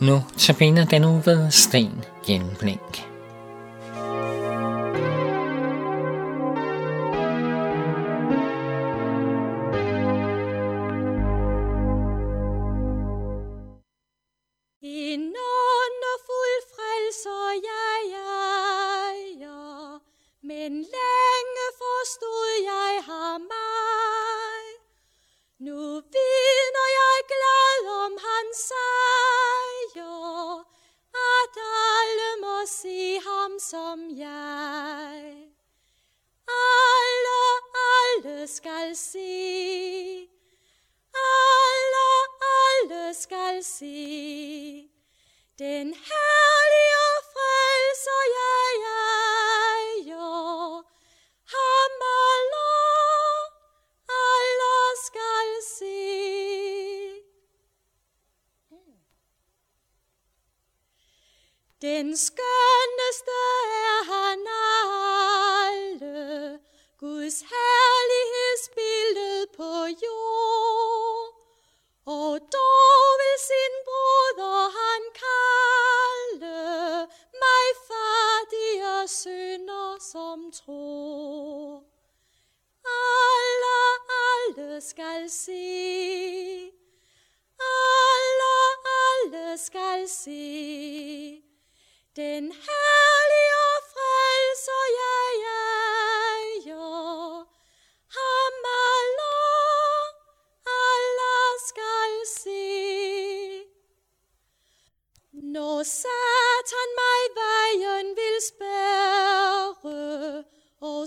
Nu tabiner den nu ved Sten Genblink. Skal se, alle, alle skal se, den herlige frelser jeg ejer, ham alle, alle skal se. Hmm. Den skønneste som tror. Alle, alle skal se, alle, alle skal se, den her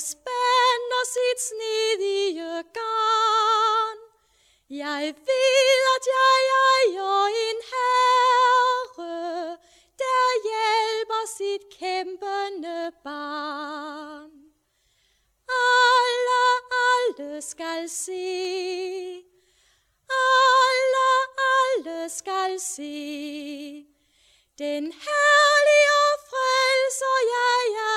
spænder sit snedige garn, jeg ved, at jeg ejer en herre, der hjælper sit kæmpende barn. Alle, alle skal se, alle, alle skal se, den herlige frelser jeg er.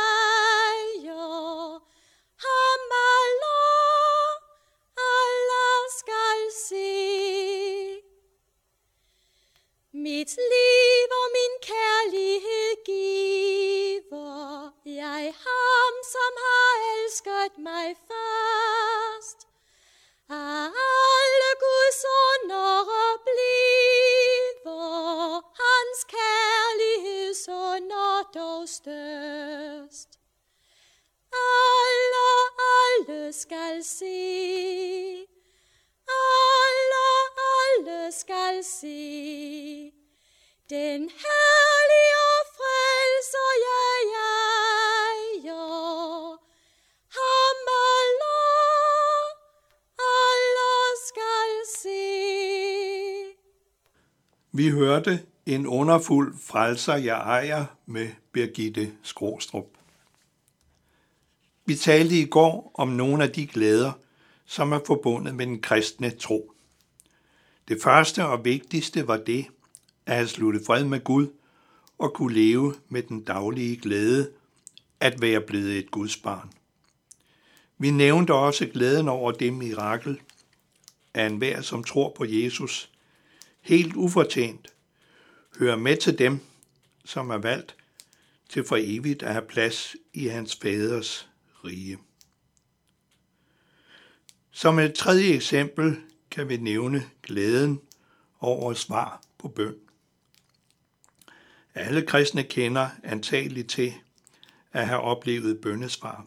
Skal se, alle, alle skal se, den herlige frelser jeg ejer, ham alle, alle skal se. Vi hørte en underfuld frelser jeg ejer med Birgitte Skråstrup. Vi talte i går om nogle af de glæder, som er forbundet med den kristne tro. Det første og vigtigste var det, at have sluttet fred med Gud og kunne leve med den daglige glæde at være blevet et Guds barn. Vi nævnte også glæden over det mirakel, at enhver, som tror på Jesus, helt ufortjent, hører med til dem, som er valgt til for evigt at have plads i hans faders rige. Som et tredje eksempel kan vi nævne glæden over svar på bøn. Alle kristne kender antageligt til at have oplevet bønnesvar,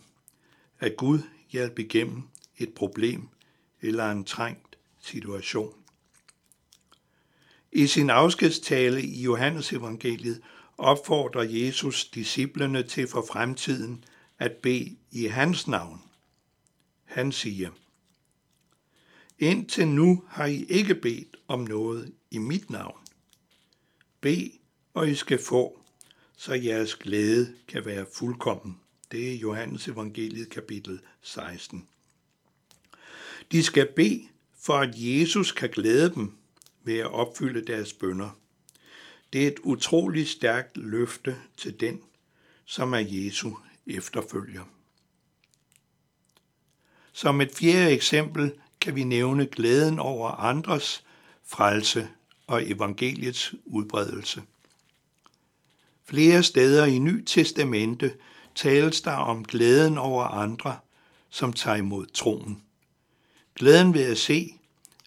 at Gud hjælper igennem et problem eller en trængt situation. I sin afskedstale i Johannes evangeliet opfordrer Jesus disciplene til for fremtiden at bede i hans navn. Han siger, Indtil nu har I ikke bedt om noget i mit navn. Bed, og I skal få, så jeres glæde kan være fuldkommen. Det er Johannes evangeliet kapitel 16. De skal bede, for at Jesus kan glæde dem ved at opfylde deres bønder. Det er et utroligt stærkt løfte til den, som er Jesu efterfølger. Som et fjerde eksempel kan vi nævne glæden over andres frelse og evangeliets udbredelse. Flere steder i Ny Testamente tales der om glæden over andre, som tager imod troen. Glæden ved at se,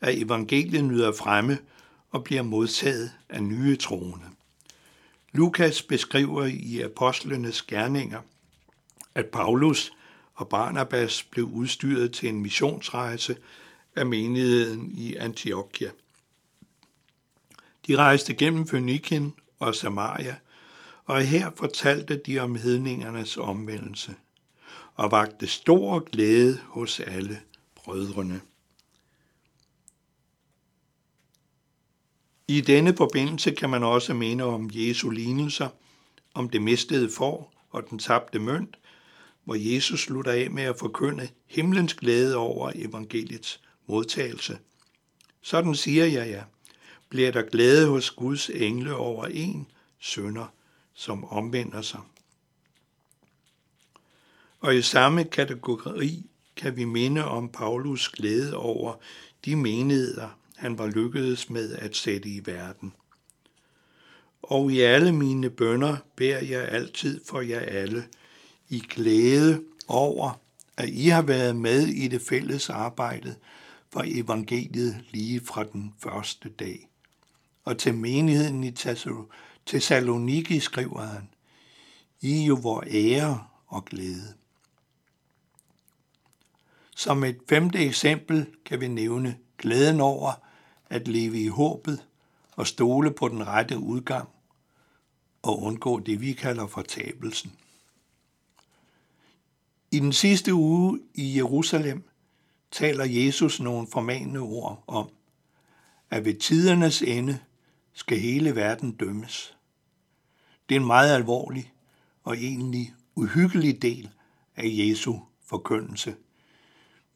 at evangeliet nyder fremme og bliver modtaget af nye troende. Lukas beskriver i Apostlenes Gerninger, at Paulus og Barnabas blev udstyret til en missionsrejse af menigheden i Antiochia. De rejste gennem Fønikien og Samaria, og her fortalte de om hedningernes omvendelse, og vagte stor glæde hos alle brødrene. I denne forbindelse kan man også mene om Jesu lignelser, om det mistede får og den tabte mønt, hvor Jesus slutter af med at forkynde himlens glæde over evangeliets modtagelse. Sådan siger jeg ja. Bliver der glæde hos Guds engle over en sønder, som omvender sig. Og i samme kategori kan vi minde om Paulus glæde over de menigheder, han var lykkedes med at sætte i verden. Og i alle mine bønder beder jeg altid for jer alle i glæde over, at I har været med i det fælles arbejde for evangeliet lige fra den første dag. Og til menigheden i Thessaloniki skriver han, I er jo vor ære og glæde. Som et femte eksempel kan vi nævne glæden over at leve i håbet og stole på den rette udgang og undgå det, vi kalder fortabelsen. I den sidste uge i Jerusalem taler Jesus nogle formanende ord om, at ved tidernes ende skal hele verden dømmes. Det er en meget alvorlig og egentlig uhyggelig del af Jesu forkyndelse.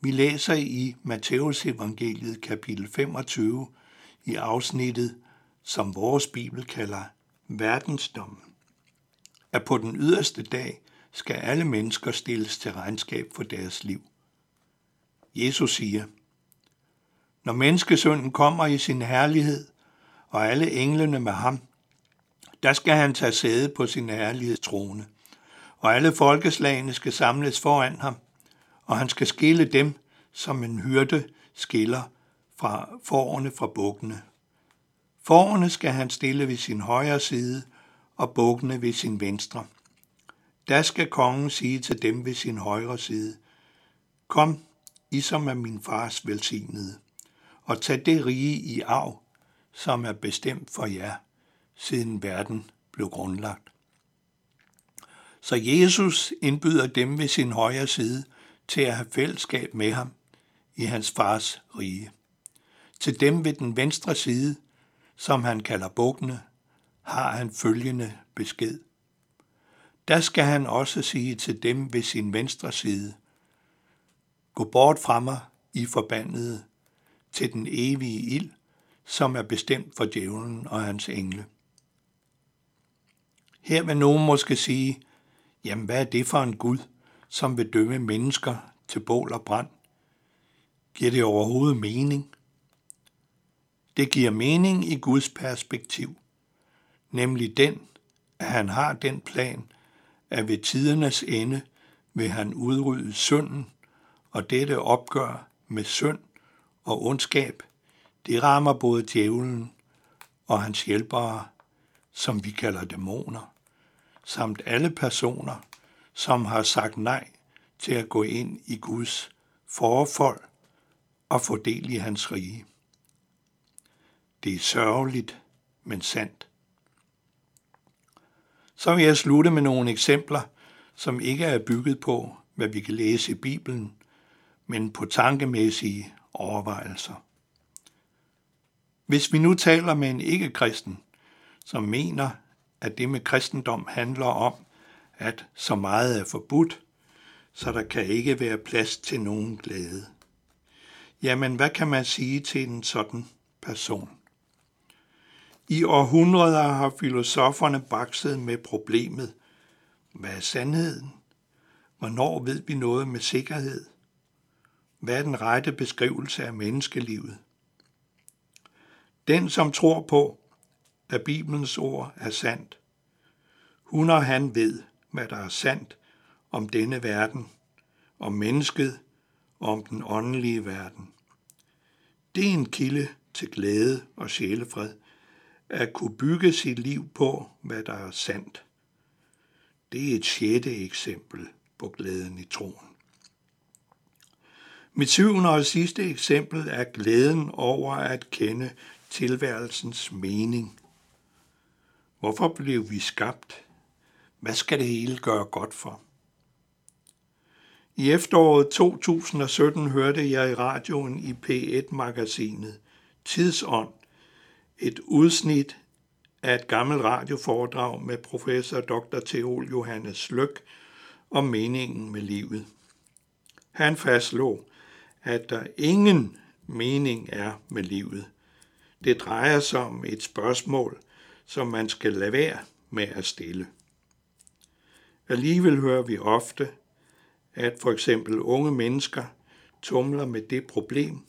Vi læser i Matteus evangeliet kapitel 25 i afsnittet, som vores bibel kalder verdensdommen, at på den yderste dag skal alle mennesker stilles til regnskab for deres liv. Jesus siger, når menneskesønnen kommer i sin herlighed, og alle englene med ham, der skal han tage sæde på sin herlighedstrone, og alle folkeslagene skal samles foran ham, og han skal skille dem, som en hyrde skiller fra forerne fra bukkene. Forerne skal han stille ved sin højre side, og bukkene ved sin venstre. Da skal kongen sige til dem ved sin højre side, Kom, I som er min fars velsignede, og tag det rige i arv, som er bestemt for jer, siden verden blev grundlagt. Så Jesus indbyder dem ved sin højre side til at have fællesskab med ham i hans fars rige. Til dem ved den venstre side, som han kalder bukkene, har han følgende besked. Der skal han også sige til dem ved sin venstre side, Gå bort fra mig, I forbandede, til den evige ild, som er bestemt for djævlen og hans engle. Her vil nogen måske sige, jamen hvad er det for en Gud, som vil dømme mennesker til bål og brand? Giver det overhovedet mening? Det giver mening i Guds perspektiv, nemlig den, at han har den plan, at ved tidernes ende vil han udrydde synden, og dette opgør med synd og ondskab, det rammer både djævlen og hans hjælpere, som vi kalder dæmoner, samt alle personer, som har sagt nej til at gå ind i Guds forfold og få del i hans rige. Det er sørgeligt, men sandt. Så vil jeg slutte med nogle eksempler, som ikke er bygget på, hvad vi kan læse i Bibelen, men på tankemæssige overvejelser. Hvis vi nu taler med en ikke-kristen, som mener, at det med kristendom handler om, at så meget er forbudt, så der kan ikke være plads til nogen glæde. Jamen, hvad kan man sige til en sådan person? I århundreder har filosoferne bakset med problemet. Hvad er sandheden? Hvornår ved vi noget med sikkerhed? Hvad er den rette beskrivelse af menneskelivet? Den, som tror på, at Bibelens ord er sandt, Hun og han ved, hvad der er sandt om denne verden, om mennesket og om den åndelige verden. Det er en kilde til glæde og sjælefred, at kunne bygge sit liv på, hvad der er sandt. Det er et sjette eksempel på glæden i troen. Mit syvende og sidste eksempel er glæden over at kende tilværelsens mening. Hvorfor blev vi skabt? Hvad skal det hele gøre godt for? I efteråret 2017 hørte jeg i radioen i P1-magasinet Tidsånd et udsnit af et gammelt radioforedrag med professor Dr. Theol Johannes Lyk om meningen med livet. Han fastslog, at der ingen mening er med livet. Det drejer sig om et spørgsmål, som man skal lade være med at stille. Alligevel hører vi ofte, at for eksempel unge mennesker tumler med det problem,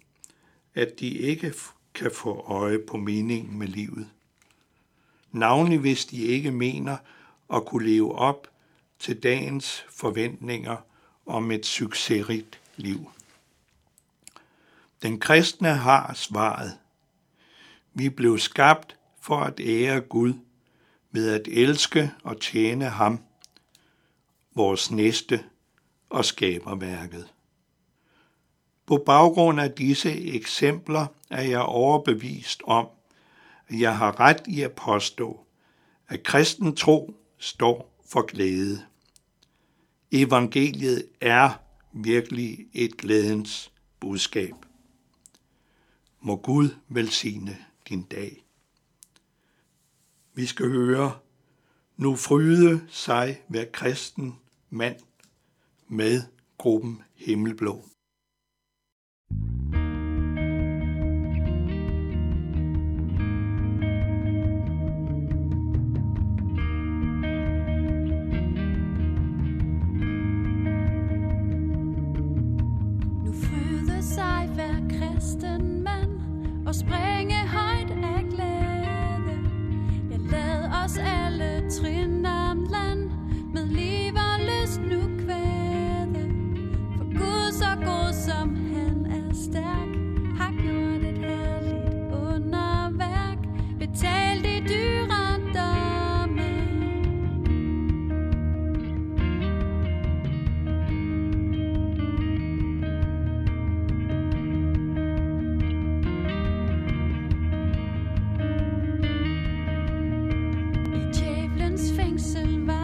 at de ikke kan få øje på meningen med livet. Navnlig hvis de ikke mener at kunne leve op til dagens forventninger om et succesrigt liv. Den kristne har svaret. Vi blev skabt for at ære Gud ved at elske og tjene ham, vores næste og skaberværket. På baggrund af disse eksempler er jeg overbevist om, at jeg har ret i at påstå, at kristen tro står for glæde. Evangeliet er virkelig et glædens budskab. Må Gud velsigne din dag. Vi skal høre, nu fryde sig hver kristen mand med gruppen Himmelblå. Nu fryder sig hver kristen mand og springer el